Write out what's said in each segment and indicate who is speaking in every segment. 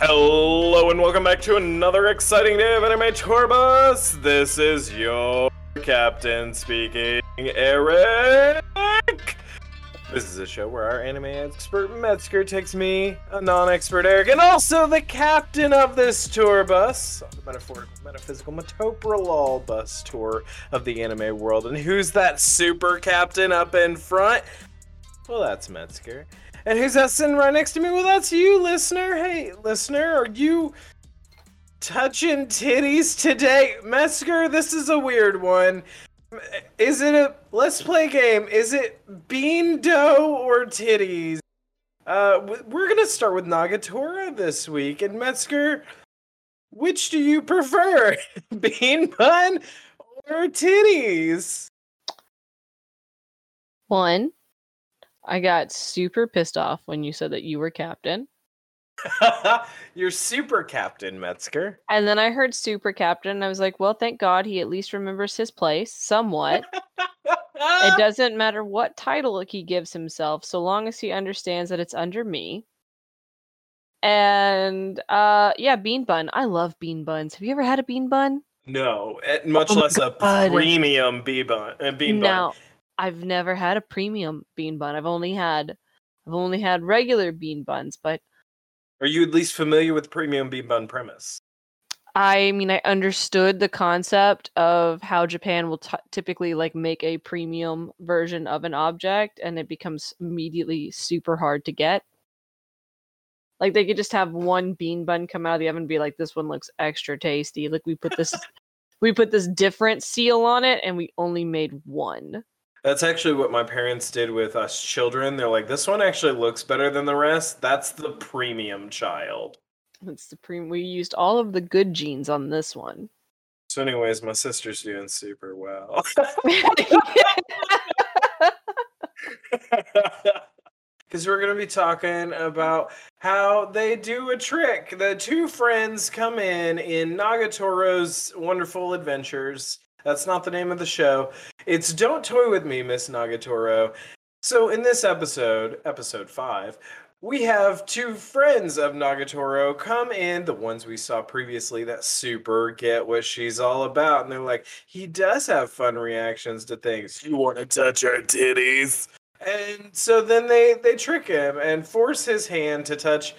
Speaker 1: Hello and welcome back to another exciting day of Anime Tour Bus. This is your captain speaking, Eric. This is a show where our anime expert Metzger takes me, a non-expert Eric, and also the captain of this tour bus, the metaphorical, metaphysical, metoprolol bus tour of the anime world. And who's that super captain up in front? Well, that's Metzger. And who's that sitting right next to me? Well, that's you, listener. Hey, listener, are you touching titties today? Metzger, this is a weird one. Is it a let's play game? Is it bean dough or titties? Uh, we're gonna start with Nagatoro this week, and Metzger, which do you prefer, bean bun or titties?
Speaker 2: One, I got super pissed off when you said that you were captain.
Speaker 1: You're super captain, Metzger.
Speaker 2: And then I heard super captain, and I was like, well, thank God he at least remembers his place somewhat. it doesn't matter what title he gives himself, so long as he understands that it's under me. And uh yeah, bean bun. I love bean buns. Have you ever had a bean bun?
Speaker 1: No, eh, much oh less a premium bean bun. Uh, bean
Speaker 2: bun. I've never had a premium bean bun. I've only had I've only had regular bean buns, but
Speaker 1: are you at least familiar with premium bean bun premise?
Speaker 2: I mean, I understood the concept of how Japan will t- typically like make a premium version of an object, and it becomes immediately super hard to get. Like they could just have one bean bun come out of the oven and be like, "This one looks extra tasty." Like we put this, we put this different seal on it, and we only made one.
Speaker 1: That's actually what my parents did with us children. They're like, this one actually looks better than the rest. That's the premium child.
Speaker 2: It's the premium. We used all of the good genes on this one.
Speaker 1: So, anyways, my sister's doing super well. Because we're going to be talking about how they do a trick. The two friends come in in Nagatoro's wonderful adventures that's not the name of the show. It's Don't Toy With Me, Miss Nagatoro. So, in this episode, episode five, we have two friends of Nagatoro come in, the ones we saw previously that super get what she's all about. And they're like, he does have fun reactions to things. You want to touch our titties? And so then they, they trick him and force his hand to touch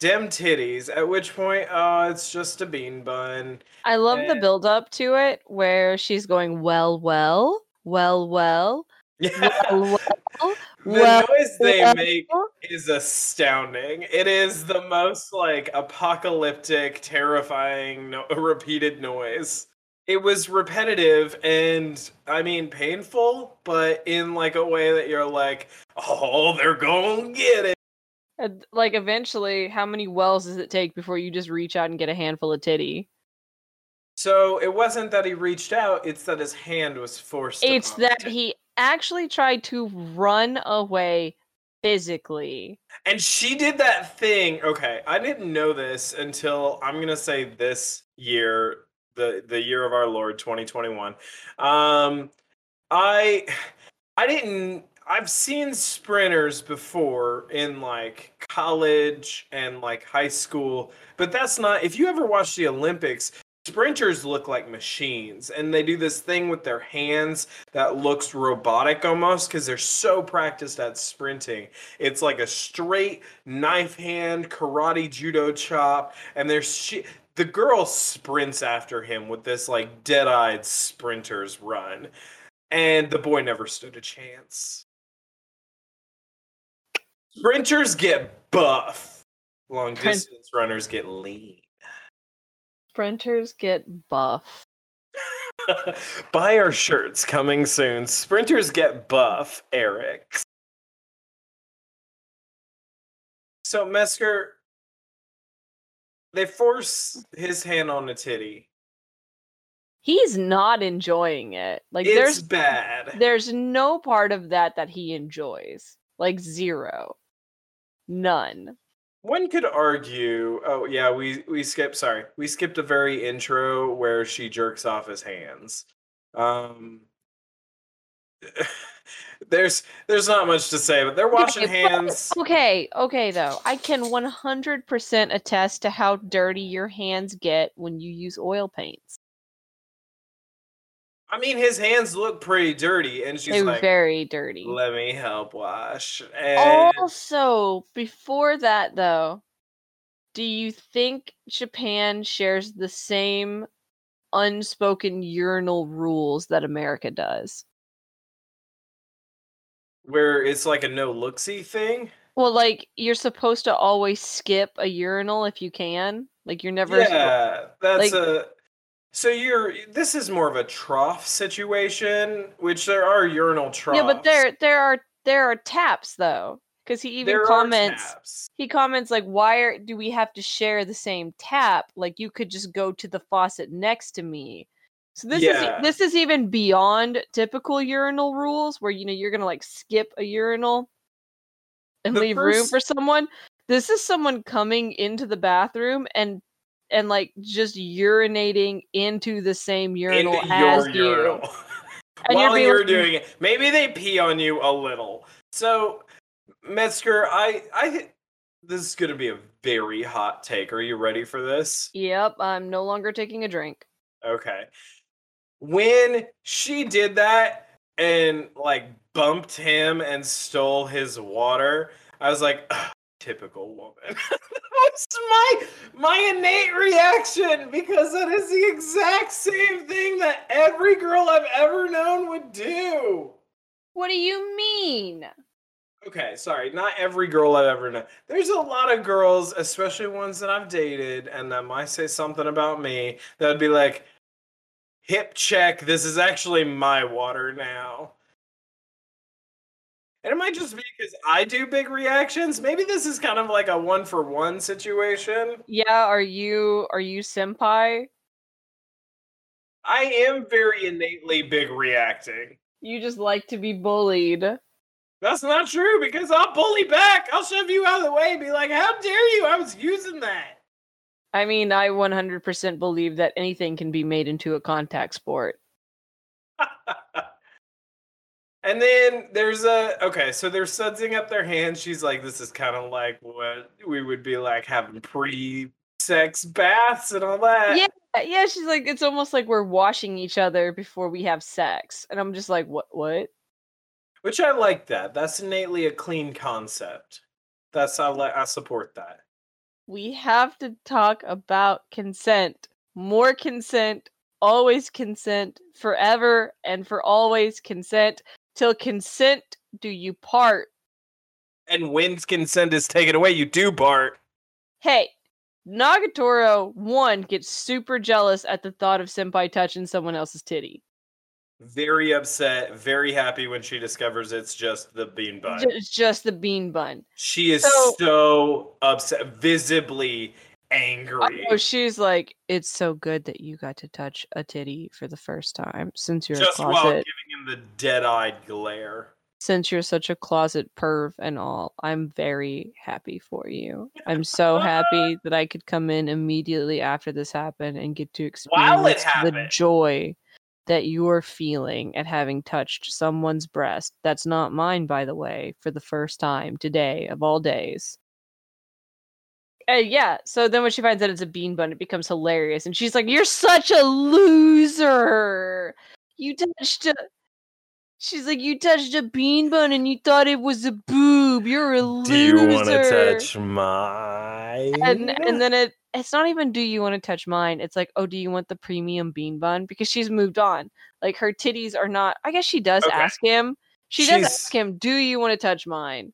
Speaker 1: dim titties. At which point, oh, it's just a bean bun.
Speaker 2: I love and... the build up to it where she's going, well, well, well, well.
Speaker 1: Yeah. Well, well, the well, noise they well. make is astounding. It is the most like apocalyptic, terrifying, no- repeated noise. It was repetitive and I mean painful, but in like a way that you're like, oh, they're gonna get it.
Speaker 2: And, like eventually, how many wells does it take before you just reach out and get a handful of titty?
Speaker 1: So it wasn't that he reached out; it's that his hand was forced.
Speaker 2: It's that he actually tried to run away physically.
Speaker 1: And she did that thing. Okay, I didn't know this until I'm gonna say this year, the the year of our Lord 2021. Um, I I didn't I've seen sprinters before in like college and like high school, but that's not if you ever watch the Olympics, sprinters look like machines and they do this thing with their hands that looks robotic almost because they're so practiced at sprinting. It's like a straight knife hand karate judo chop and there's she the girl sprints after him with this like dead-eyed sprinter's run and the boy never stood a chance Sprinters get buff. Long distance runners get lean.
Speaker 2: Sprinters get buff.
Speaker 1: Buy our shirts coming soon. Sprinters get buff, Eric. So Metzger, they force his hand on the titty.
Speaker 2: He's not enjoying it. Like
Speaker 1: it's
Speaker 2: there's
Speaker 1: bad.
Speaker 2: There's no part of that that he enjoys. Like zero. None.
Speaker 1: One could argue. Oh yeah, we we skipped. Sorry, we skipped a very intro where she jerks off his hands. Um, there's there's not much to say, but they're washing
Speaker 2: Okay, but-
Speaker 1: hands.
Speaker 2: Okay, okay though. I can 100% attest to how dirty your hands get when you use oil paints.
Speaker 1: I mean, his hands look pretty dirty, and she's
Speaker 2: They're
Speaker 1: like,
Speaker 2: very dirty.
Speaker 1: "Let me help wash." And
Speaker 2: Also, before that though, do you think Japan shares the same unspoken urinal rules that America does?
Speaker 1: where it's like a no look see thing.
Speaker 2: Well, like you're supposed to always skip a urinal if you can. Like you're never
Speaker 1: Yeah, that's
Speaker 2: like-
Speaker 1: a. So you're. This is more of a trough situation, which there are urinal troughs.
Speaker 2: Yeah, but there there are there are taps though. Cuz he even
Speaker 1: there
Speaker 2: comments he comments like why are, do we have to share the same tap? Like you could just go to the faucet next to me. So this
Speaker 1: Yeah.
Speaker 2: is this is even beyond typical urinal rules where you know you're going to like skip a urinal and
Speaker 1: The
Speaker 2: leave room for someone. This is someone coming into the bathroom and and like just urinating into the same urinal
Speaker 1: into
Speaker 2: as you.
Speaker 1: urinal.
Speaker 2: And
Speaker 1: While you're
Speaker 2: like- mm.
Speaker 1: doing it, maybe they pee on you a little. So, Metzger, I, I, this is gonna be a very hot take. Are you ready for this?
Speaker 2: Yep, I'm no longer taking a drink.
Speaker 1: Okay. When she did that and like bumped him and stole his water, I was like, "Ugh, typical woman. That's my my innate reaction because that is the exact same thing that every girl I've ever known would do.
Speaker 2: What do you mean?
Speaker 1: Okay, sorry, not every girl I've ever known. There's a lot of girls, especially ones that I've dated, and that might say something about me that would be like, hip check, this is actually my water now. And it might just be because I do big reactions. Maybe this is kind of like a one for one situation.
Speaker 2: Yeah, are you are you senpai?
Speaker 1: I am very innately big reacting.
Speaker 2: You just like to be bullied.
Speaker 1: That's not true because I'll bully back. I'll shove you out of the way and be like, how dare you? I was using that.
Speaker 2: I mean, I 100% believe that anything can be made into a contact sport.
Speaker 1: And then there's a okay, so they're sudsing up their hands. She's like, this is kind of like what we would be like having pre-sex baths and all that.
Speaker 2: Yeah, yeah, she's like it's almost like we're washing each other before we have sex. And I'm just like, "What what?"
Speaker 1: Which I like that. That's innately a clean concept. That's I like I support that.
Speaker 2: We have to talk about consent. More consent, always consent, forever and for always consent till consent do you part.
Speaker 1: And when consent is taken away, you do part.
Speaker 2: Hey, Nagatoro one gets super jealous at the thought of senpai touching someone else's titty.
Speaker 1: Very upset, very happy when she discovers it's just the bean bun.
Speaker 2: It's just the bean bun.
Speaker 1: She is
Speaker 2: So-
Speaker 1: so, upset, visibly angry.
Speaker 2: Oh, she's like, it's so good that you got to touch a titty for the first time since you're
Speaker 1: just
Speaker 2: a
Speaker 1: while
Speaker 2: closet.
Speaker 1: giving him the dead-eyed glare.
Speaker 2: Since you're such a closet perv and all, I'm very happy for you. I'm so happy that I could come in immediately after this happened and get to experience the joy that you're feeling at having touched someone's breast. That's not mine, by the way, for the first time today of all days. Uh, yeah, so then when she finds out it's a bean bun, it becomes hilarious. And she's like, You're such a loser. You touched a. She's like, You touched a bean bun and you thought it was a boob. You're a loser.
Speaker 1: Do you want to touch mine?
Speaker 2: And, and then it. It's not even do you want to touch mine? It's like, oh, do you want the premium bean bun? Because she's moved on. Like her titties are not. I guess she does
Speaker 1: Okay.
Speaker 2: ask him. She does ask him, do you want to touch mine?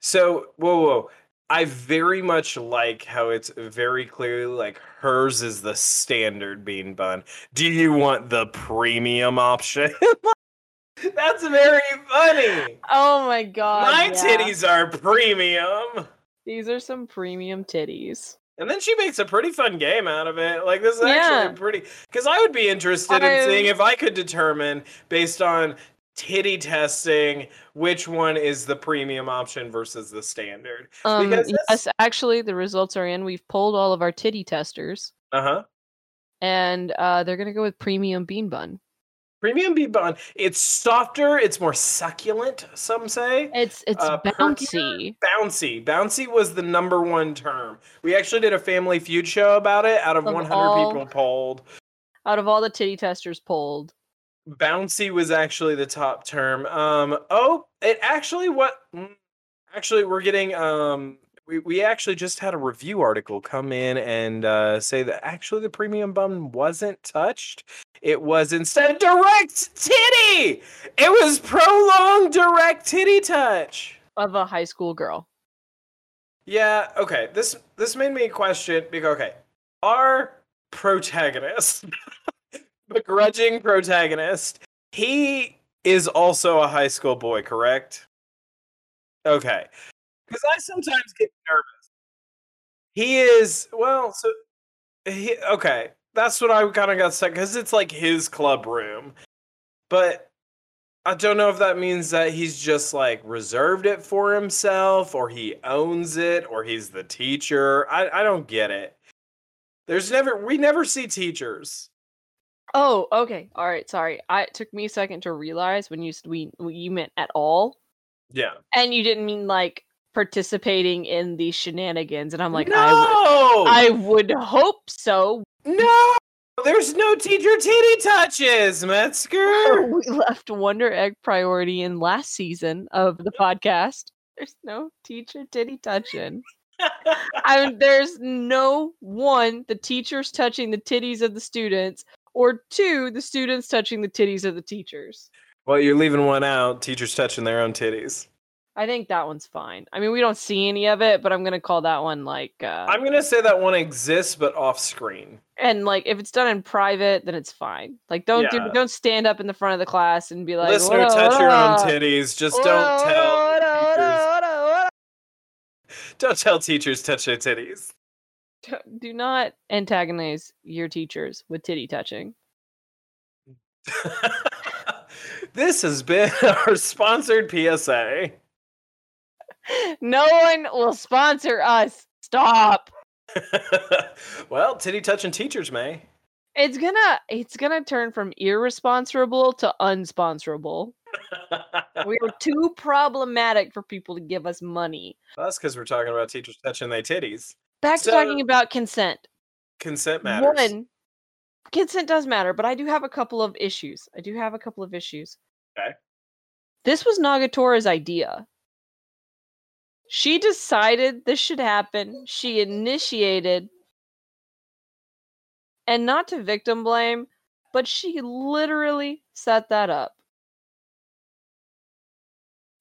Speaker 1: So, whoa, whoa. I very much like how it's very clearly like hers is the standard bean bun. Do you want the premium option? That's very funny.
Speaker 2: Oh my god.
Speaker 1: My
Speaker 2: yeah.
Speaker 1: titties are premium.
Speaker 2: These are some premium titties.
Speaker 1: And then she makes a pretty fun game out of it. Like this is
Speaker 2: Yeah.
Speaker 1: actually pretty because I would be interested in seeing if I could determine based on titty testing which one is the premium option versus the standard.
Speaker 2: Um,
Speaker 1: Because
Speaker 2: yes, actually, the results are in. We've polled all of our titty testers,
Speaker 1: Uh-huh.
Speaker 2: and uh, they're gonna go with premium bean bun.
Speaker 1: Premium Bean Bun. It's softer. It's more succulent. Some say.
Speaker 2: It's it's
Speaker 1: Uh,
Speaker 2: bouncy.
Speaker 1: Bouncy. Bouncy was the number one term. We actually did a Family Feud show about it. Out of
Speaker 2: Of
Speaker 1: 100
Speaker 2: all-
Speaker 1: people polled,
Speaker 2: Out of all the titty testers polled,
Speaker 1: bouncy was actually the top term. Um. Oh, it actually what? mm, Actually, we're getting um. We, we actually just had a review article come in and uh, say that actually the premium bun wasn't touched. It was instead direct titty. It was prolonged direct titty touch.
Speaker 2: of a high school girl.
Speaker 1: Yeah, okay. This this made me question because okay, our protagonist, begrudging protagonist, he is also a high school boy, correct? Okay. Because I sometimes get nervous. He is well, so he okay. That's what I kind of got stuck because it's like his club room, but I don't know if that means that he's just like reserved it for himself or he owns it or he's the teacher. I, I don't get it. There's never we never see teachers.
Speaker 2: Oh, okay. All right. Sorry. I it took me a second to realize when you s- we you meant at all,
Speaker 1: Yeah.
Speaker 2: and you didn't mean like participating in the shenanigans. And I'm like,
Speaker 1: no,
Speaker 2: I would, I would hope so.
Speaker 1: no. There's no teacher titty touches, Metzger.
Speaker 2: we left Wonder Egg priority in last season of the podcast. There's no teacher titty touching. I mean, there's no one the teachers touching the titties of the students, or two the students touching the titties of the teachers.
Speaker 1: well, you're leaving one out. Teachers touching their own titties.
Speaker 2: I think that one's fine. I mean, we don't see any of it, but I'm gonna call that one like, uh,
Speaker 1: I'm gonna say that one exists, but off screen.
Speaker 2: and like if it's done in private, then it's fine. Like, don't
Speaker 1: Yeah.
Speaker 2: do, don't stand up in the front of the class and be like,
Speaker 1: Listener,
Speaker 2: "Whoa,
Speaker 1: touch your own titties. Just
Speaker 2: whoa,
Speaker 1: don't tell.
Speaker 2: whoa, whoa,
Speaker 1: teachers-
Speaker 2: whoa, whoa, whoa."
Speaker 1: Don't tell teachers touch their titties.
Speaker 2: Do- not antagonize your teachers with titty touching.
Speaker 1: this has been our sponsored PSA.
Speaker 2: No one will sponsor us. Stop.
Speaker 1: well, titty touching teachers may.
Speaker 2: It's gonna it's gonna turn from irresponsible to unsponsorable. We are too problematic for people to give us money.
Speaker 1: That's because we're talking about teachers touching their titties.
Speaker 2: Back to talking about consent.
Speaker 1: Consent matters.
Speaker 2: One, consent does matter, but I do have a couple of issues. I do have a couple of issues.
Speaker 1: Okay.
Speaker 2: This was Nagatoro's idea. She decided this should happen. She initiated, and not to victim blame, but she literally set that up.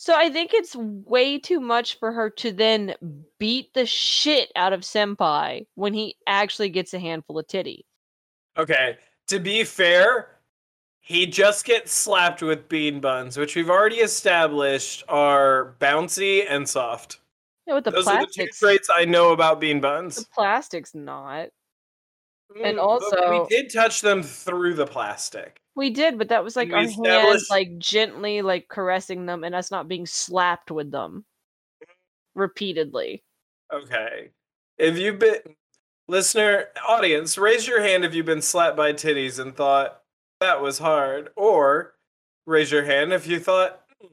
Speaker 2: So I think it's way too much for her to then beat the shit out of Senpai when he actually gets a handful of titty.
Speaker 1: Okay, to be fair, he just gets slapped with bean buns, which we've already established are bouncy and soft.
Speaker 2: Yeah, with the
Speaker 1: Those are the two traits I know about bean buns.
Speaker 2: The plastic's not. and
Speaker 1: Mm, but
Speaker 2: also-
Speaker 1: we did touch them through the plastic.
Speaker 2: We did, but that was like
Speaker 1: we
Speaker 2: our hands like gently like caressing them and us not being slapped with them repeatedly.
Speaker 1: Okay. If you've been listener audience, raise your hand if you've been slapped by titties and thought that was hard, or raise your hand if you thought "Hmm,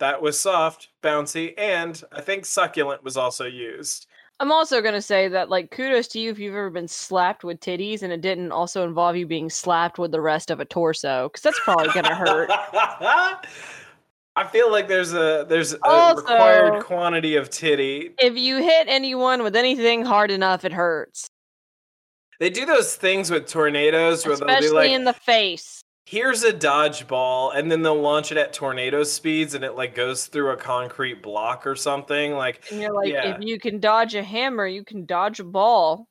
Speaker 1: that was soft, bouncy, and I think succulent was also used.
Speaker 2: I'm also gonna say that like kudos to you if you've ever been slapped with titties and it didn't also involve you being slapped with the rest of a torso, because that's probably gonna hurt.
Speaker 1: I feel like there's a there's a
Speaker 2: Also-
Speaker 1: required quantity of titty.
Speaker 2: If you hit anyone with anything hard enough, it hurts.
Speaker 1: They do those things with tornadoes where they'll
Speaker 2: Especially
Speaker 1: be like,
Speaker 2: in the face.
Speaker 1: Here's a dodgeball and then they'll launch it at tornado speeds and it like goes through a concrete block or something like
Speaker 2: And you're like,
Speaker 1: Yeah.
Speaker 2: if you can dodge a hammer, you can dodge a ball.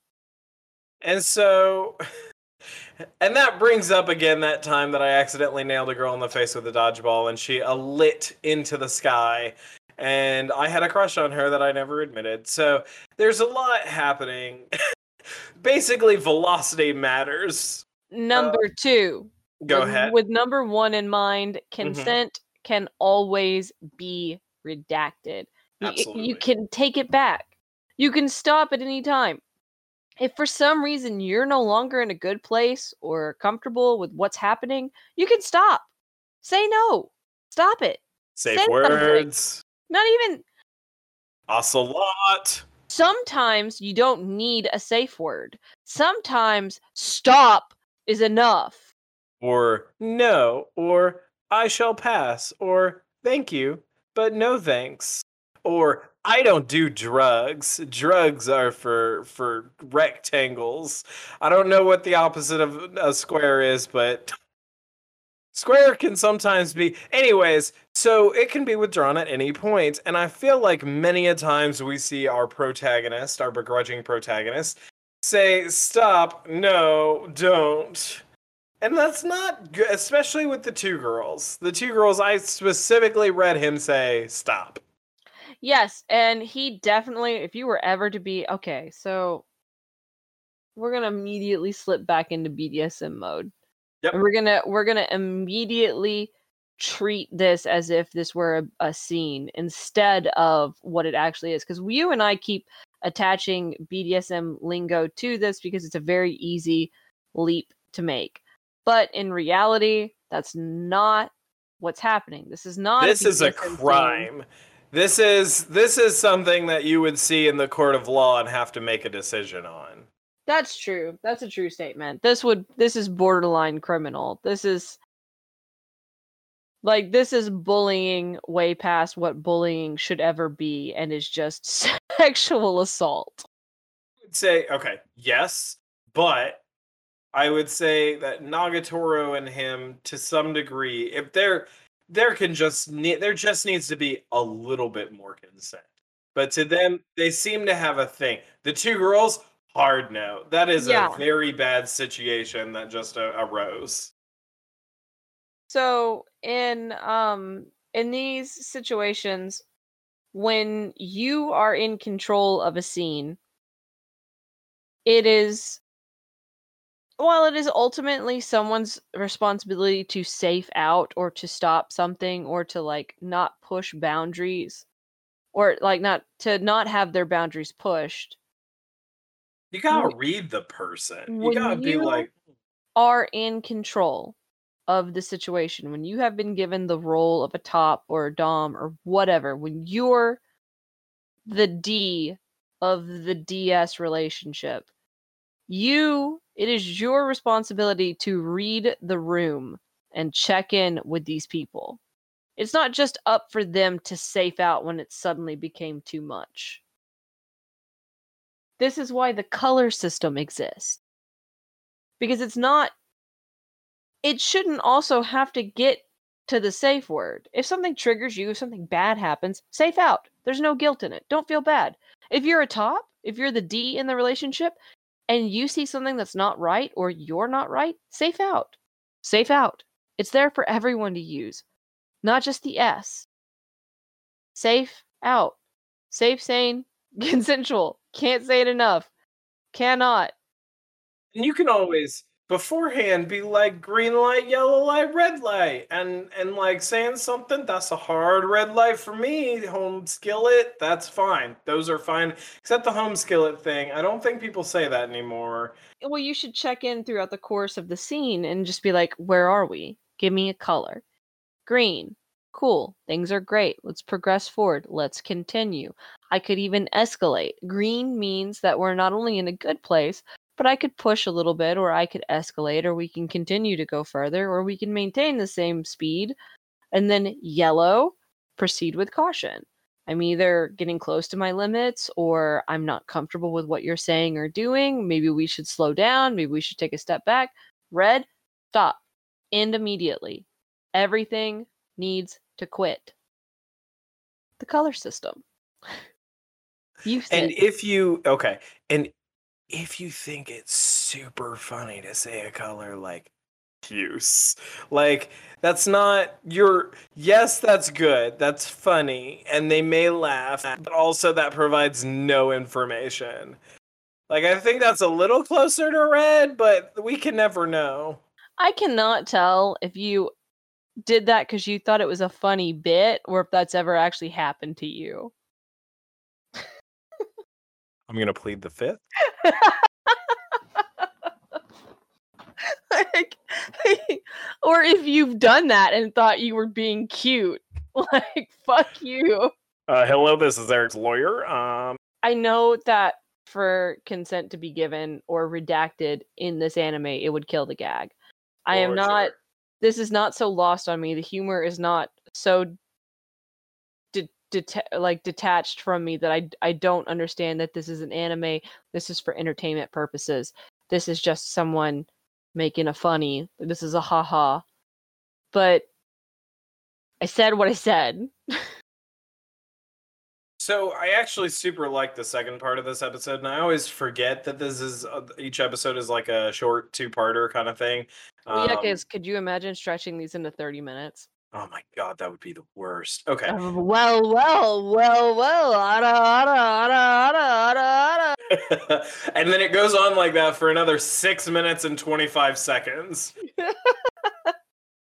Speaker 1: and so and that brings up again that time that i accidentally nailed a girl in the face with a dodgeball and she uh, lit into the sky and i had a crush on her that i never admitted so there's a lot happening basically velocity matters
Speaker 2: Number two.
Speaker 1: Go
Speaker 2: with,
Speaker 1: ahead Mm-hmm.
Speaker 2: With number one in mind, consent can always be redacted.
Speaker 1: Absolutely.
Speaker 2: You can take it back. You can stop at any time. if for some reason you're no longer in a good place or comfortable with what's happening, you can stop. Say no. Stop it.
Speaker 1: Safe
Speaker 2: Say something.
Speaker 1: words.
Speaker 2: Not even
Speaker 1: Ocelot.
Speaker 2: sometimes you don't need a safe word. Sometimes stop is enough.
Speaker 1: Or no. Or I shall pass. Or thank you, but no thanks. Or I don't do drugs. Drugs are for for rectangles. I don't know what the opposite of a square is, but square can sometimes be. Anyways, so it can be withdrawn at any point, and I feel like many a times we see our protagonist, our begrudging protagonist, say stop, no, don't. And that's not good, especially with the two girls. The two girls, I specifically read him say stop.
Speaker 2: Yes, and he definitely, if you were ever to be okay, so we're gonna immediately slip back into BDSM mode.
Speaker 1: Yep.
Speaker 2: And we're gonna we're gonna immediately treat this as if this were a, a scene instead of what it actually is. Because you and I keep attaching BDSM lingo to this because it's a very easy leap to make. But in reality, that's not what's happening. This is not.
Speaker 1: this is a
Speaker 2: BDSM thing.
Speaker 1: crime. This is this is something that you would see in the court of law and have to make a decision on.
Speaker 2: That's true. That's a true statement. This would this is borderline criminal. This is like this is bullying way past what bullying should ever be and is just sexual assault.
Speaker 1: I would say okay, yes, but I would say that Nagatoro and him to some degree, if there there can just ne- there just needs to be a little bit more consent. But to them, they seem to have a thing. The two girls, hard no. That is
Speaker 2: Yeah.
Speaker 1: a very bad situation that just uh, arose.
Speaker 2: So in um in these situations when you are in control of a scene it is well it is ultimately someone's responsibility to safe out or to stop something or to like not push boundaries or like not to not have their boundaries pushed
Speaker 1: You gotta read the person. You gotta be
Speaker 2: you-
Speaker 1: like,
Speaker 2: are in control of the situation, when you have been given the role of a top or a dom or whatever, when you're the D of the DS relationship, you it is your responsibility to read the room and check in with these people. It's not just up for them to safe out when it suddenly became too much. This is why the color system exists. Because it's not it shouldn't also have to get to the safe word. If something triggers you, if something bad happens, safe out. There's no guilt in it. Don't feel bad. If you're a top, if you're the D in the relationship, and you see something that's not right or you're not right, safe out. Safe out. It's there for everyone to use, not just the S. Safe out. Safe, sane, consensual. Can't say it enough. Cannot.
Speaker 1: and you can always beforehand be like green light, yellow light, red light, and and like saying something that's a hard red light for me. Home skillet, that's fine. Those are fine, except the home skillet thing. I don't think people say that anymore.
Speaker 2: well you should check in throughout the course of the scene and just be like where are we give me a color green cool things are great let's progress forward let's continue i could even escalate green means that we're not only in a good place but i could push a little bit or i could escalate or we can continue to go further or we can maintain the same speed and then yellow proceed with caution I'm either getting close to my limits or I'm not comfortable with what you're saying or doing. Maybe we should slow down. Maybe we should take a step back. Red, stop. End immediately. Everything needs to quit. The color system. Use
Speaker 1: And if you okay, and if you think it's super funny to say a color like use, like that's not your yes, that's good, that's funny, and they may laugh, but also that provides no information. Like I think that's a little closer to red, but we can never know.
Speaker 2: I cannot tell if you did that because you thought it was a funny bit or if that's ever actually happened to you.
Speaker 1: I'm going to plead the fifth.
Speaker 2: like, or if you've done that and thought you were being cute, like, fuck you.
Speaker 1: Uh, hello, this is Eric's lawyer. Um,
Speaker 2: I know that for consent to be given or redacted in this anime, it would kill the gag. I am not. This is not so lost on me. The humor is not so deta- like detached from me that I I don't understand that this is an anime. This is for entertainment purposes. This is just someone making a funny. This is a haha. But I said what I said.
Speaker 1: So I actually super like the second part of this episode, and I always forget that this is uh, each episode is like a short two-parter kind of thing.
Speaker 2: Well, yeah,
Speaker 1: Um,
Speaker 2: 'cause could you imagine stretching these into 30 minutes?
Speaker 1: Oh my god, that would be the worst. Okay,
Speaker 2: Uh, well, well, well, well. Ada, ada, ada, ada, ada,
Speaker 1: and then it goes on like that for another six minutes and twenty-five seconds.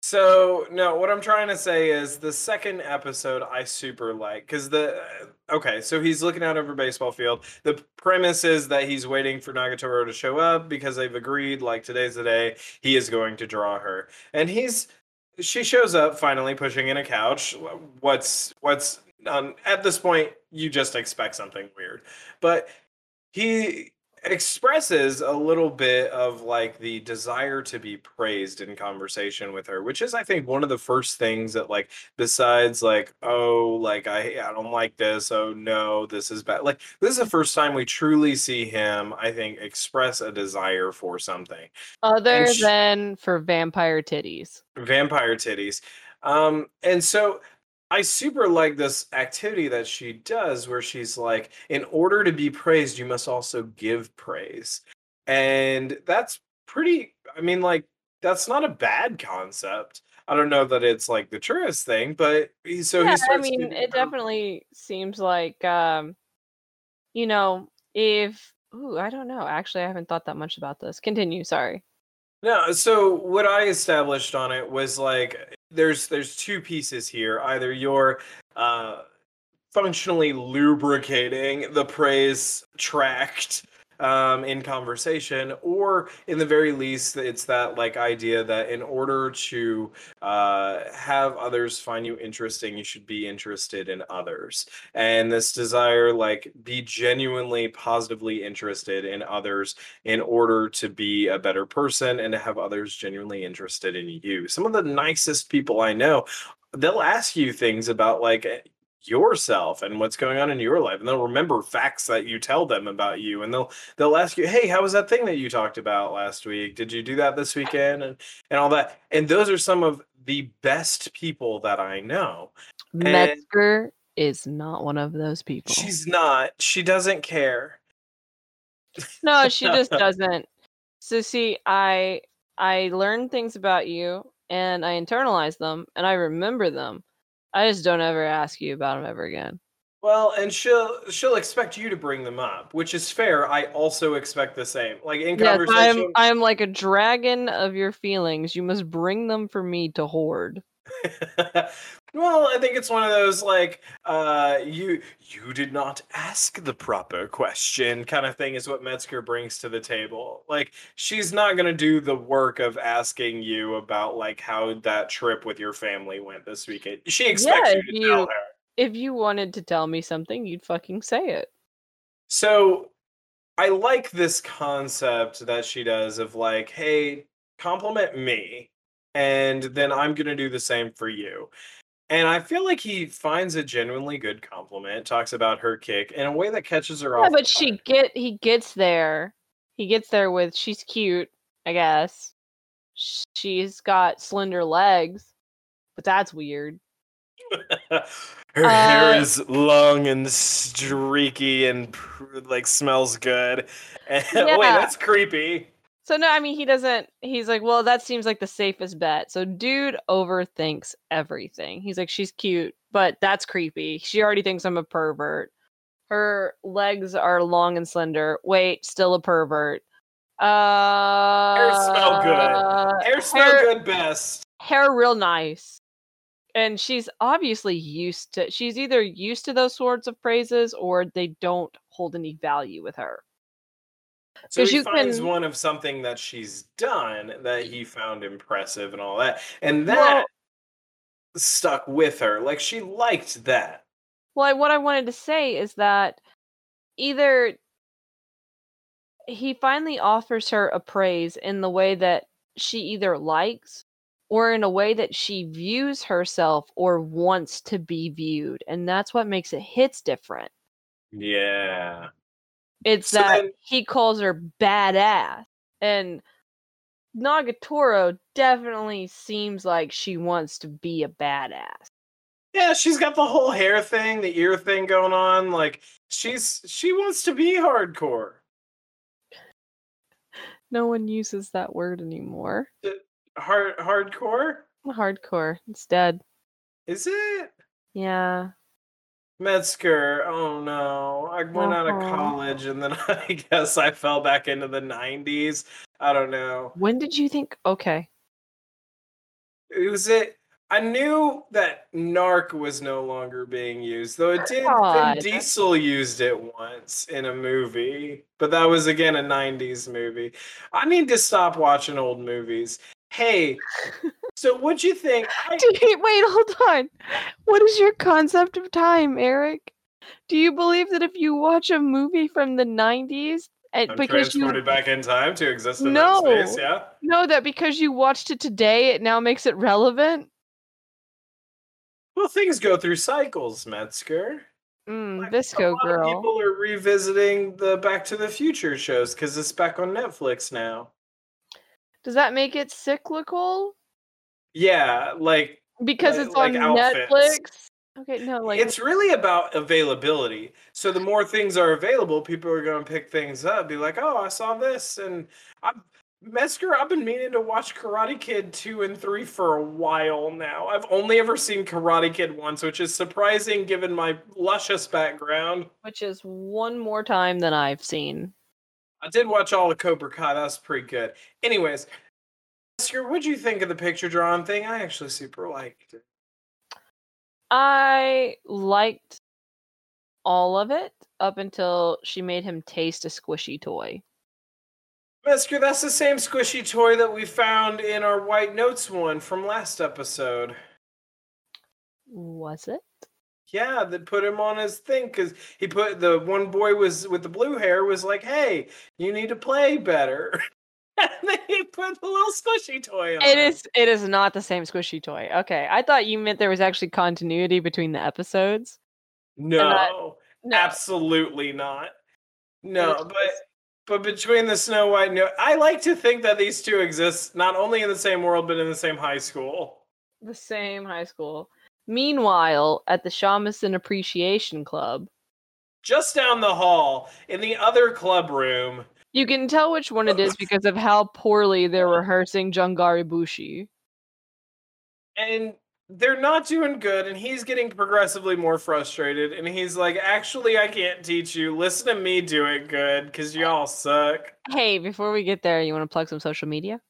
Speaker 1: So no, what I'm trying to say is the second episode I super like because the okay, so he's looking out over baseball field. The premise is that he's waiting for Nagatoro to show up because they've agreed like today's the day he is going to draw her, and he's she shows up finally pushing in a couch. What's what's um, at this point you just expect something weird, but he expresses a little bit of like the desire to be praised in conversation with her which is i think one of the first things that like besides like oh like i i don't like this oh no this is bad like this is the first time we truly see him i think express a desire for something
Speaker 2: Other
Speaker 1: And sh-
Speaker 2: than for vampire titties.
Speaker 1: vampire titties. Um, and so I super like this activity that she does where she's like, in order to be praised, you must also give praise. And that's pretty, I mean, like, that's not a bad concept. I don't know that it's like the truest thing, but he, so
Speaker 2: yeah,
Speaker 1: he
Speaker 2: I mean, it definitely seems like, um, you know, if. Ooh, I don't know. Actually, I haven't thought that much about this. Continue. Sorry.
Speaker 1: No, so what I established on it was like there's there's two pieces here. Either you're uh functionally lubricating the praise tract um in conversation or in the very least it's that like idea that in order to uh have others find you interesting you should be interested in others and this desire like be genuinely positively interested in others in order to be a better person and to have others genuinely interested in you. Some of the nicest people I know, they'll ask you things about like yourself and what's going on in your life and they'll remember facts that you tell them about you and they'll they'll ask you hey how was that thing that you talked about last week did you do that this weekend and and all that and those are some of the best people that i know And-
Speaker 2: Metzger is not one of those people.
Speaker 1: she's not she doesn't care
Speaker 2: No, she just doesn't. So see, I I learn things about you and I internalize them and I remember them. I just don't ever ask you about them ever again.
Speaker 1: Well, and she'll she'll expect you to bring them up, which is fair. I also expect the same. Like in
Speaker 2: Yes,
Speaker 1: conversation,
Speaker 2: I'm I'm like a dragon of your feelings. You must bring them for me to hoard.
Speaker 1: well, I think it's one of those like uh you you did not ask the proper question kind of thing is what Metzger brings to the table. Like she's not going to do the work of asking you about like how that trip with your family went this weekend. She expects
Speaker 2: Yeah,
Speaker 1: you to
Speaker 2: if
Speaker 1: tell her.
Speaker 2: If you wanted to tell me something, you'd fucking say it.
Speaker 1: So I like this concept that she does of like, hey, compliment me, and then I'm gonna do the same for you. And I feel like he finds a genuinely good compliment, talks about her kick in a way that catches her
Speaker 2: Yeah,
Speaker 1: off.
Speaker 2: but she get he gets there. He gets there with she's cute, I guess. She's got slender legs, but that's weird.
Speaker 1: her hair
Speaker 2: Uh,
Speaker 1: is long and streaky and like smells good. And, Wait, that's creepy.
Speaker 2: So no, I mean he doesn't. He's like, well, that seems like the safest bet. So dude overthinks everything. He's like, she's cute, but that's creepy. She already thinks I'm a pervert. Her legs are long and slender. Wait, still a pervert. Uh,
Speaker 1: smell good. Hair smell
Speaker 2: hair-
Speaker 1: good best.
Speaker 2: hair real nice. And she's obviously used to she's either used to those sorts of praises or they don't hold any value with her.
Speaker 1: So he finds
Speaker 2: can-
Speaker 1: one of something that she's done that he found impressive and all that, and that
Speaker 2: Well-
Speaker 1: stuck with her. Like she liked that.
Speaker 2: Well, I- what I wanted to say is that either he finally offers her a praise in the way that she either likes or in a way that she views herself or wants to be viewed. And that's what makes it hits different.
Speaker 1: Yeah.
Speaker 2: It's
Speaker 1: So
Speaker 2: that
Speaker 1: then-
Speaker 2: he calls her badass. And Nagatoro definitely seems like she wants to be a badass.
Speaker 1: Yeah, she's got the whole hair thing, the ear thing going on. Like she's she wants to be hardcore.
Speaker 2: No one uses that word anymore.
Speaker 1: Hard hardcore?
Speaker 2: Hardcore. It's dead.
Speaker 1: Is it?
Speaker 2: Yeah.
Speaker 1: Metzger, oh no. I went out of
Speaker 2: Uh-huh.
Speaker 1: college and then I guess I fell back into the 90s. I don't know.
Speaker 2: When did you think? Okay.
Speaker 1: It was it. I knew that Narc was no longer being used, though it did. Vin Diesel used it once in a movie, but that was again a '90s movie. I need to stop watching old movies. Hey, so what'd you think? I,
Speaker 2: Wait, hold on. What is your concept of time, Eric? Do you believe that if you watch a movie from the 90s, and
Speaker 1: I'm
Speaker 2: because you
Speaker 1: transported back in time to exist in
Speaker 2: No.
Speaker 1: that space. Yeah.
Speaker 2: know that because you watched it today, it now makes it relevant?
Speaker 1: Well, things go through cycles, Metzger.
Speaker 2: Mm,
Speaker 1: Like,
Speaker 2: Visco
Speaker 1: a lot of
Speaker 2: girl.
Speaker 1: People are revisiting the Back to the Future shows because it's back on Netflix now.
Speaker 2: Does that make it cyclical?
Speaker 1: Yeah, like
Speaker 2: Because
Speaker 1: uh,
Speaker 2: it's
Speaker 1: like
Speaker 2: on
Speaker 1: outfits.
Speaker 2: Netflix? Okay, no, like
Speaker 1: it's really about availability. So the more things are available, people are going to pick things up. Be like, oh, I saw this, and I'm Metzger. I've been meaning to watch Karate Kid two and three for a while now. I've only ever seen Karate Kid once, which is surprising given my luscious background.
Speaker 2: which is one more time than I've seen.
Speaker 1: I did watch all of Cobra Kai. That's pretty good. Anyways, Metzger, what'd you think of the picture drawing thing? I actually super liked it.
Speaker 2: I liked all of it up until she made him taste a squishy toy.
Speaker 1: Metzger, that's the same squishy toy that we found in our White Notes one from last episode.
Speaker 2: Was it?
Speaker 1: Yeah, that put him on his thing because he put the one boy was with the blue hair was like, "Hey, you need to play better," and then he put the little squishy toy on.
Speaker 2: It is it is not the same squishy toy. Okay. I thought you meant there was actually continuity between the episodes.
Speaker 1: no,
Speaker 2: No.
Speaker 1: absolutely not. No, but but between the Snow White, and I like to think that these two exist not only in the same world but in the same high school.
Speaker 2: the same high school. Meanwhile, at the Shamisen Appreciation Club,
Speaker 1: Just down the hall in the other club room.
Speaker 2: you can tell which one it is because of how poorly they're rehearsing Jongara Bushi.
Speaker 1: and they're not doing good and he's getting progressively more frustrated and he's like actually i can't teach you listen to me do it good because y'all suck
Speaker 2: Hey, before we get there, you want to plug some social media?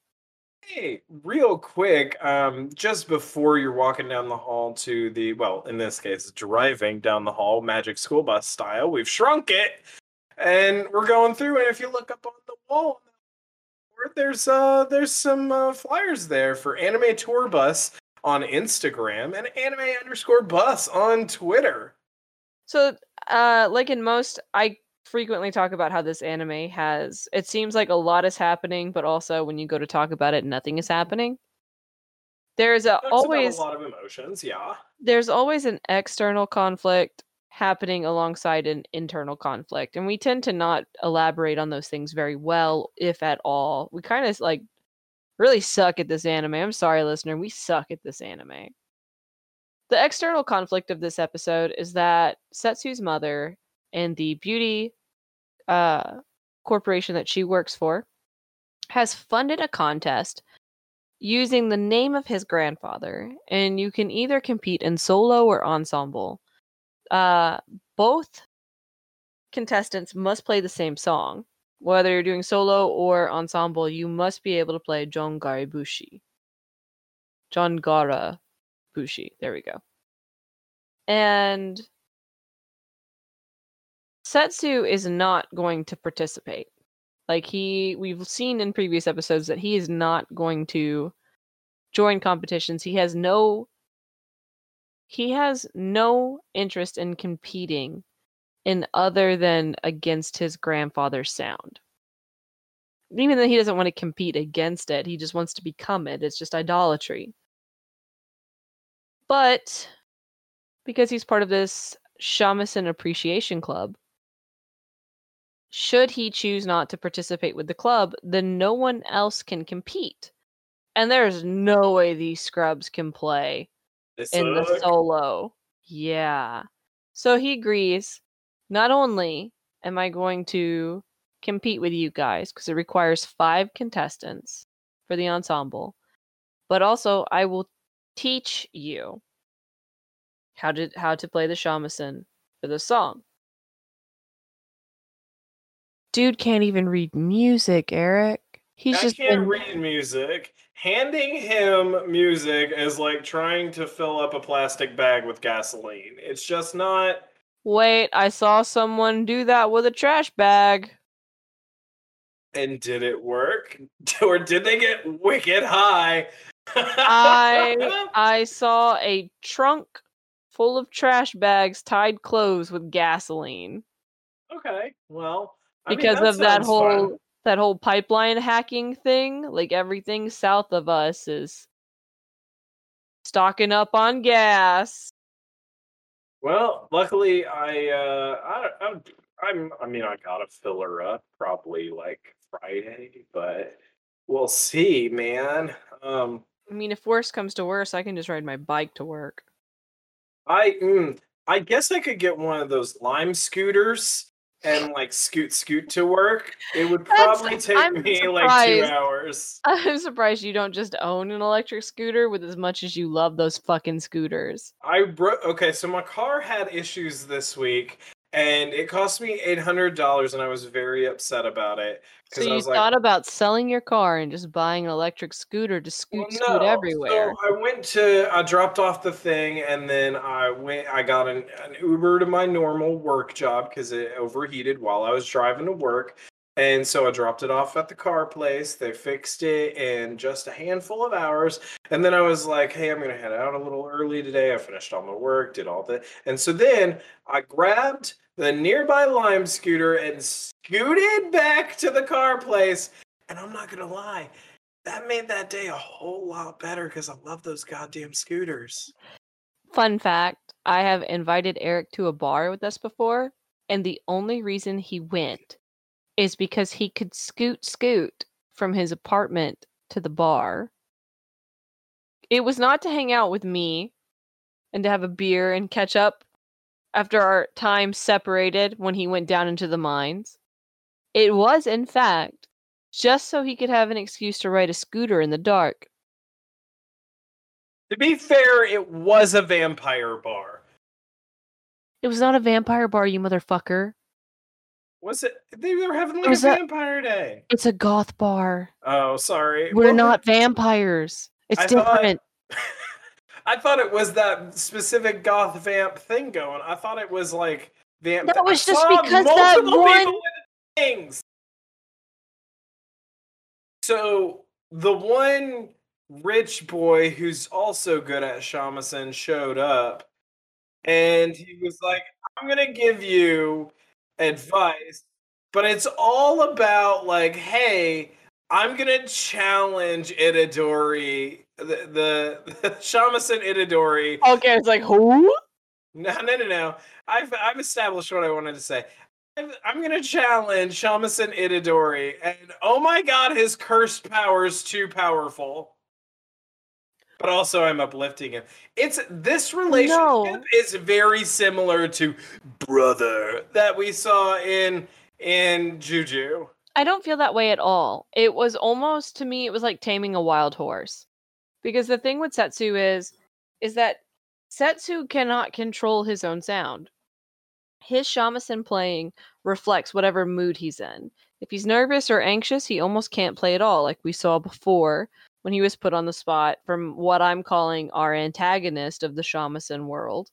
Speaker 1: Hey real quick um just before you're walking down the hall to the well in this case driving down the hall magic school bus style we've shrunk it and we're going through and if you look up on the wall there's uh there's some uh, flyers there for anime tour bus on instagram and anime underscore bus on twitter.
Speaker 2: So, uh, like in most, I frequently talk about how this anime has. It seems like a lot is happening, but also when you go to talk about it, nothing is happening. There's a always
Speaker 1: a lot of emotions yeah
Speaker 2: there's always an external conflict happening alongside an internal conflict, and we tend to not elaborate on those things very well, if at all. We kind of like really suck at this anime. I'm sorry, listener, we suck at this anime. The external conflict of this episode is that Setsu's mother and the beauty uh, corporation that she works for has funded a contest using the name of his grandfather, and you can either compete in solo or ensemble. Uh, both contestants must play the same song. Whether you're doing solo or ensemble, you must be able to play John Bushi. Jongara Bushi. There we go. And Setsu is not going to participate. Like he we've seen in previous episodes that he is not going to join competitions. He has no he has no interest in competing in other than against his grandfather's sound. Even though he doesn't want to compete against it, he just wants to become it. It's just idolatry. But because he's part of this Shamisen Appreciation Club, should he choose not to participate with the club, then no one else can compete. And there's no way these scrubs can play in the solo. Yeah. So he agrees. Not only am I going to compete with you guys because it requires five contestants for the ensemble, but also I will teach you how to how to play the shamisen for the song. Dude can't even read music, Eric. He's
Speaker 1: I
Speaker 2: just
Speaker 1: can't
Speaker 2: been-
Speaker 1: read music. Handing him music is like trying to fill up a plastic bag with gasoline. It's just not.
Speaker 2: Wait, I saw someone do that with a trash bag.
Speaker 1: And did it work? Or did they get wicked high?
Speaker 2: I I saw a trunk full of trash bags tied closed with gasoline
Speaker 1: okay. Well, I mean,
Speaker 2: because of that whole
Speaker 1: fun.
Speaker 2: that whole pipeline hacking thing. Like everything south of us is stocking up on gas.
Speaker 1: Well, luckily, I uh, I, I'm, I'm, I mean, I gotta fill her up probably like Friday, but we'll see, man. Um,
Speaker 2: I mean, if worse comes to worse, I can just ride my bike to work.
Speaker 1: I, mm, I guess I could get one of those lime scooters and like scoot scoot to work. It would
Speaker 2: That's-
Speaker 1: probably take
Speaker 2: I'm
Speaker 1: me like two hours.
Speaker 2: I'm surprised you don't just own an electric scooter with as much as you love those fucking scooters.
Speaker 1: I broke. Okay, so my car had issues this week, and it cost me eight hundred dollars, and I was very upset about it
Speaker 2: So you
Speaker 1: was like,
Speaker 2: thought about selling your car and just buying an electric scooter to scoot
Speaker 1: Well,
Speaker 2: scoot everywhere.
Speaker 1: So I went to, I dropped off the thing, and then I went, I got an, an Uber to my normal work job because it overheated while I was driving to work. And so I dropped it off at the car place. They fixed it in just a handful of hours. And then I was like, hey, I'm going to head out a little early today. I finished all my work, did all that. And so then I grabbed the nearby Lime scooter and scooted back to the car place. And I'm not going to lie, that made that day a whole lot better because I love those goddamn scooters.
Speaker 2: Fun fact I have invited Eric to a bar with us before, and the only reason he went is because he could scoot scoot from his apartment to the bar. It was not to hang out with me and to have a beer and catch up after our time separated when he went down into the mines. It was, in fact, just so he could have an excuse to ride a scooter in the dark.
Speaker 1: To be fair, it was a vampire bar.
Speaker 2: It was not a vampire bar, you motherfucker.
Speaker 1: Was it? They were having like a vampire day.
Speaker 2: It's a goth bar.
Speaker 1: Oh, sorry.
Speaker 2: We're
Speaker 1: Well,
Speaker 2: not vampires. It's
Speaker 1: I thought-
Speaker 2: different.
Speaker 1: I thought it was that specific goth vamp thing going. I thought it was like vamp.
Speaker 2: That was just because that one-
Speaker 1: things. So the one rich boy who's also good at shamisen showed up, and he was like, "I'm gonna give you advice, but it's all about like, hey." I'm gonna challenge Itadori, the the, the Shamisen Itadori.
Speaker 2: Okay, it's like who?
Speaker 1: No, no, no, no. I've I've established what I wanted to say. I'm, I'm gonna challenge Shamisen Itadori, and oh my god, his cursed power is too powerful. But also, I'm uplifting him. It's this relationship
Speaker 2: No.
Speaker 1: is very similar to brother that we saw in in Juju.
Speaker 2: I don't feel that way at all. It was almost to me, it was like taming a wild horse. Because the thing with Setsu is, is that Setsu cannot control his own sound. His shamisen playing reflects whatever mood he's in. If he's nervous or anxious, he almost can't play at all, like we saw before when he was put on the spot from what I'm calling our antagonist of the shamisen world.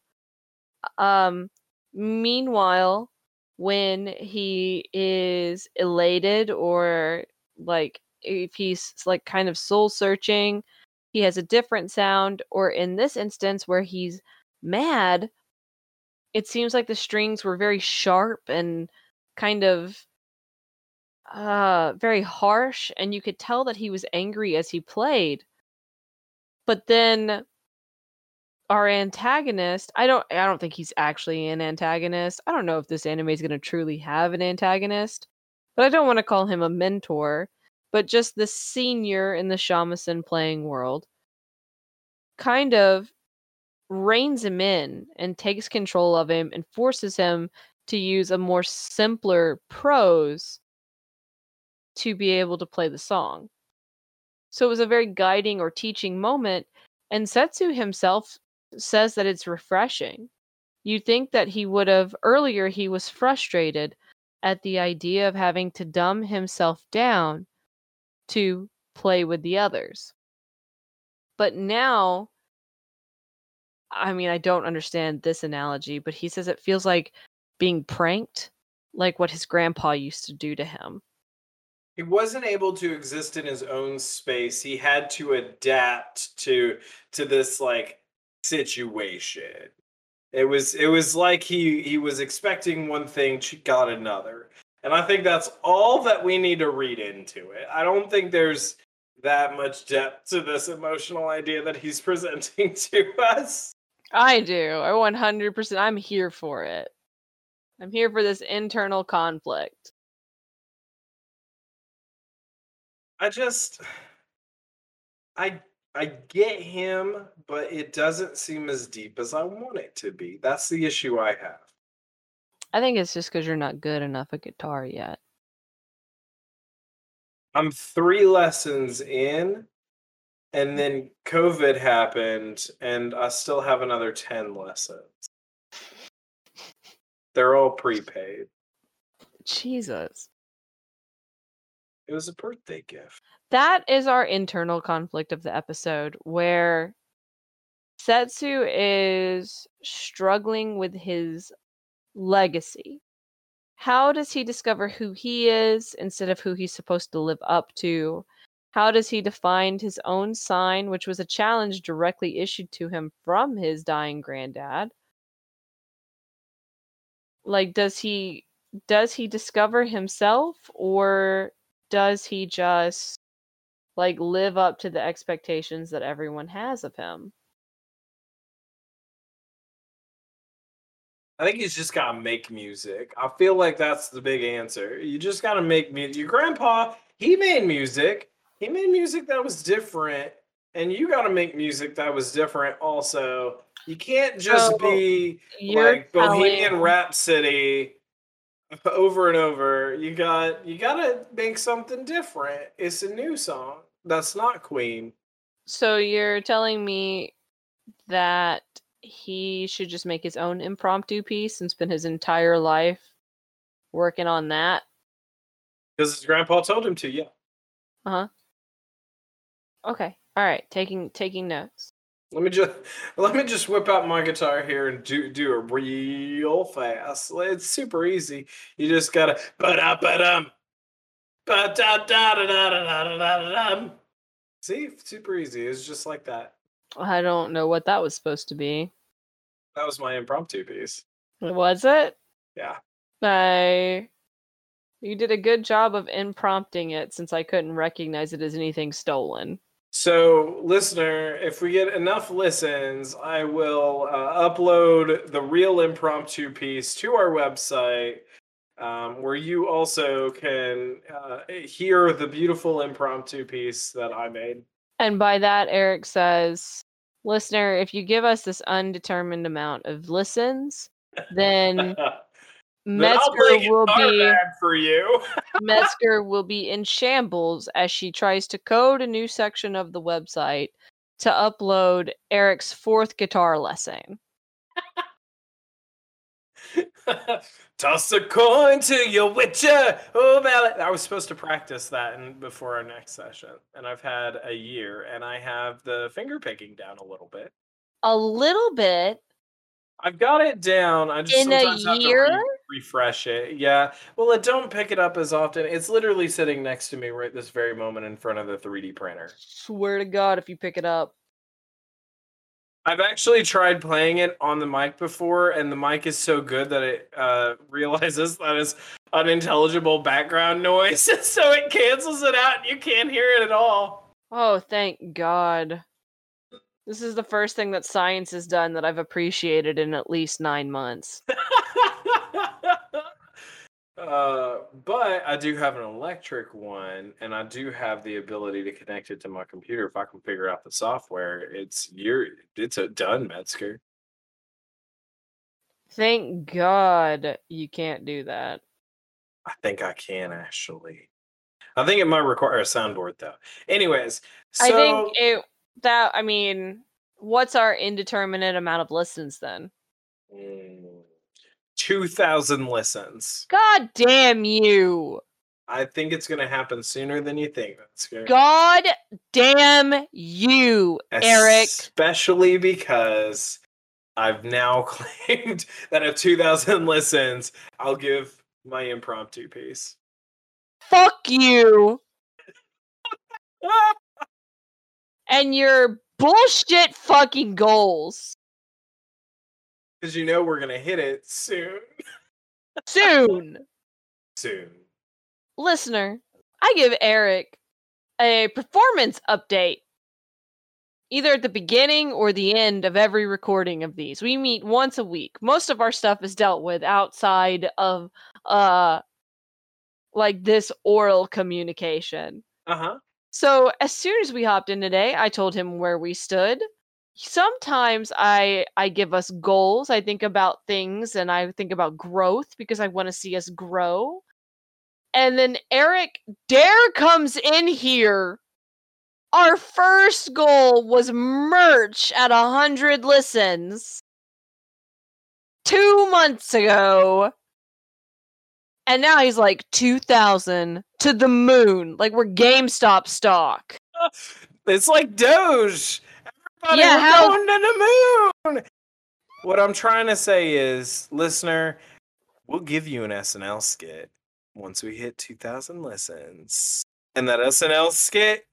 Speaker 2: Um, meanwhile, when he is elated or like if he's like kind of soul searching, he has a different sound. Or in this instance, where he's mad, it seems like the strings were very sharp and kind of uh very harsh and you could tell that he was angry as he played. But then our antagonist i don't i don't think he's actually an antagonist. I don't know if this anime is going to truly have an antagonist but i don't want to call him a mentor but just the senior in the shamisen playing world kind of reins him in and takes control of him and forces him to use a more simpler prose to be able to play the song. So it was a very guiding or teaching moment, and Setsu himself says that it's refreshing. You'd think that he would have earlier he was frustrated at the idea of having to dumb himself down to play with the others. But now I mean, I don't understand this analogy, but he says it feels like being pranked, like what his grandpa used to do to him.
Speaker 1: He wasn't able to exist in his own space. He had to adapt to to this like situation. It was it was like he he was expecting one thing, got another. And I think that's all that we need to read into it. I don't think there's that much depth to this emotional idea that he's presenting to us.
Speaker 2: I do. I 100%. I'm here for it. I'm here for this internal conflict.
Speaker 1: I just I I get him, but it doesn't seem as deep as I want it to be. That's the issue I have.
Speaker 2: I think it's just because you're not good enough at guitar yet.
Speaker 1: I'm three lessons in, and then COVID happened, and I still have another 10 lessons. They're all prepaid.
Speaker 2: Jesus.
Speaker 1: It was a birthday gift.
Speaker 2: That is our internal conflict of the episode where Setsu is struggling with his legacy. How does he discover who he is instead of who he's supposed to live up to? How does he define his own sign, which was a challenge directly issued to him from his dying granddad? Like does he does he discover himself or does he just like live up to the expectations that everyone has of him?
Speaker 1: I think he's just gotta make music. I feel like that's the big answer. You just gotta make music. Your grandpa, he made music. He made music that was different, and you gotta make music that was different also. You can't just so be like Bohemian Rhapsody over and over. You got you gotta make something different. It's a new song. That's not Queen.
Speaker 2: So you're telling me that he should just make his own impromptu piece and spend his entire life working on that.
Speaker 1: Because his grandpa told him to, yeah.
Speaker 2: Uh huh. Okay. All right. Taking taking notes.
Speaker 1: Let me just let me just whip out my guitar here and do do it real fast. It's super easy. You just gotta ba da ba dum ba da da da da da da da da. See, super easy. It's just like that.
Speaker 2: I don't know what that was supposed to be.
Speaker 1: That was my impromptu piece.
Speaker 2: Was it?
Speaker 1: Yeah.
Speaker 2: I. You did a good job of imprompting it since I couldn't recognize it as anything stolen.
Speaker 1: So, listener, if we get enough listens, I will uh, upload the real impromptu piece to our website um, where you also can uh, hear the beautiful impromptu piece that I made.
Speaker 2: And by that, Eric says, listener, if you give us this undetermined amount of listens, then Metzger will be
Speaker 1: for you.
Speaker 2: Metzger will be in shambles as she tries to code a new section of the website to upload Eric's fourth guitar lesson.
Speaker 1: Toss a coin to your witcher. Oh, mallet. I was supposed to practice that in, before our next session, and I've had a year, and I have the finger picking down a little bit.
Speaker 2: A little bit.
Speaker 1: I've got it down. I just
Speaker 2: in a year.
Speaker 1: Refresh it. Yeah. Well, I don't pick it up as often. It's literally sitting next to me right this very moment in front of the 3D printer.
Speaker 2: Swear to God, if you pick it up.
Speaker 1: I've actually tried playing it on the mic before, and the mic is so good that it uh, realizes that it's unintelligible background noise, so it cancels it out. And you can't hear it at all.
Speaker 2: Oh, thank God. This is the first thing that science has done that I've appreciated in at least nine months.
Speaker 1: uh, but I do have an electric one, and I do have the ability to connect it to my computer if I can figure out the software. It's you're it's a done, Metzger.
Speaker 2: Thank God you can't do that.
Speaker 1: I think I can actually. I think it might require a soundboard though. Anyways, so
Speaker 2: I think it that I mean, what's our indeterminate amount of listens then?
Speaker 1: mm, two thousand listens.
Speaker 2: God damn you.
Speaker 1: I think it's gonna happen sooner than you think. That's good.
Speaker 2: God damn you, Eric.
Speaker 1: Especially because I've now claimed that at 2,000 listens, I'll give my impromptu piece.
Speaker 2: Fuck you. and your bullshit fucking goals.
Speaker 1: Because you know we're going to hit it soon.
Speaker 2: Soon.
Speaker 1: soon.
Speaker 2: Listener, I give Eric a performance update either at the beginning or the end of every recording of these. We meet once a week. Most of our stuff is dealt with outside of uh like this oral communication.
Speaker 1: Uh-huh.
Speaker 2: So as soon as we hopped in today, I told him where we stood. Sometimes I I give us goals. I think about things and I think about growth because I want to see us grow. And then Eric Dare comes in here. Our first goal was merch at a hundred listens two months ago. And now he's like 2000 to the moon. Like we're GameStop stock.
Speaker 1: It's like Doge.
Speaker 2: Yeah, how-
Speaker 1: going to the moon. What I'm trying to say is, listener, we'll give you an SNL skit once we hit 2,000 listens. And that SNL skit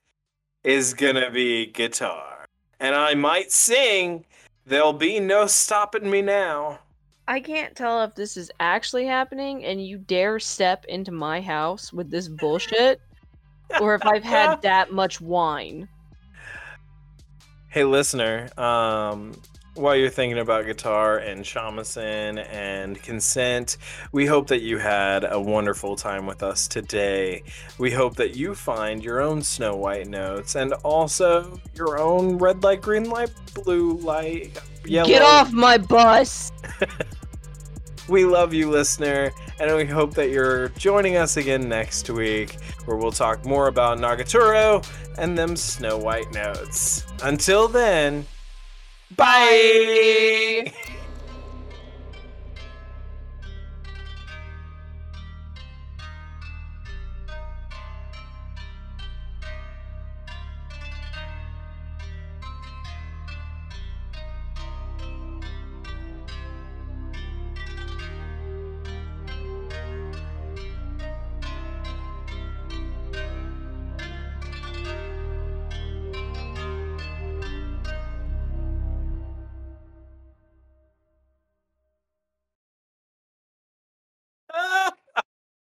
Speaker 1: is going to be guitar. And I might sing, There'll be no stopping me now.
Speaker 2: I can't tell if this is actually happening and you dare step into my house with this bullshit or if I've had that much wine.
Speaker 1: Hey, listener, um, while you're thinking about guitar and shamisen and consent, we hope that you had a wonderful time with us today. We hope that you find your own Snow White notes and also your own red light, green light, blue light, yellow.
Speaker 2: Get off my bus!
Speaker 1: We love you, listener, and we hope that you're joining us again next week, where we'll talk more about Nagatoro and them Snow White notes. Until then, bye.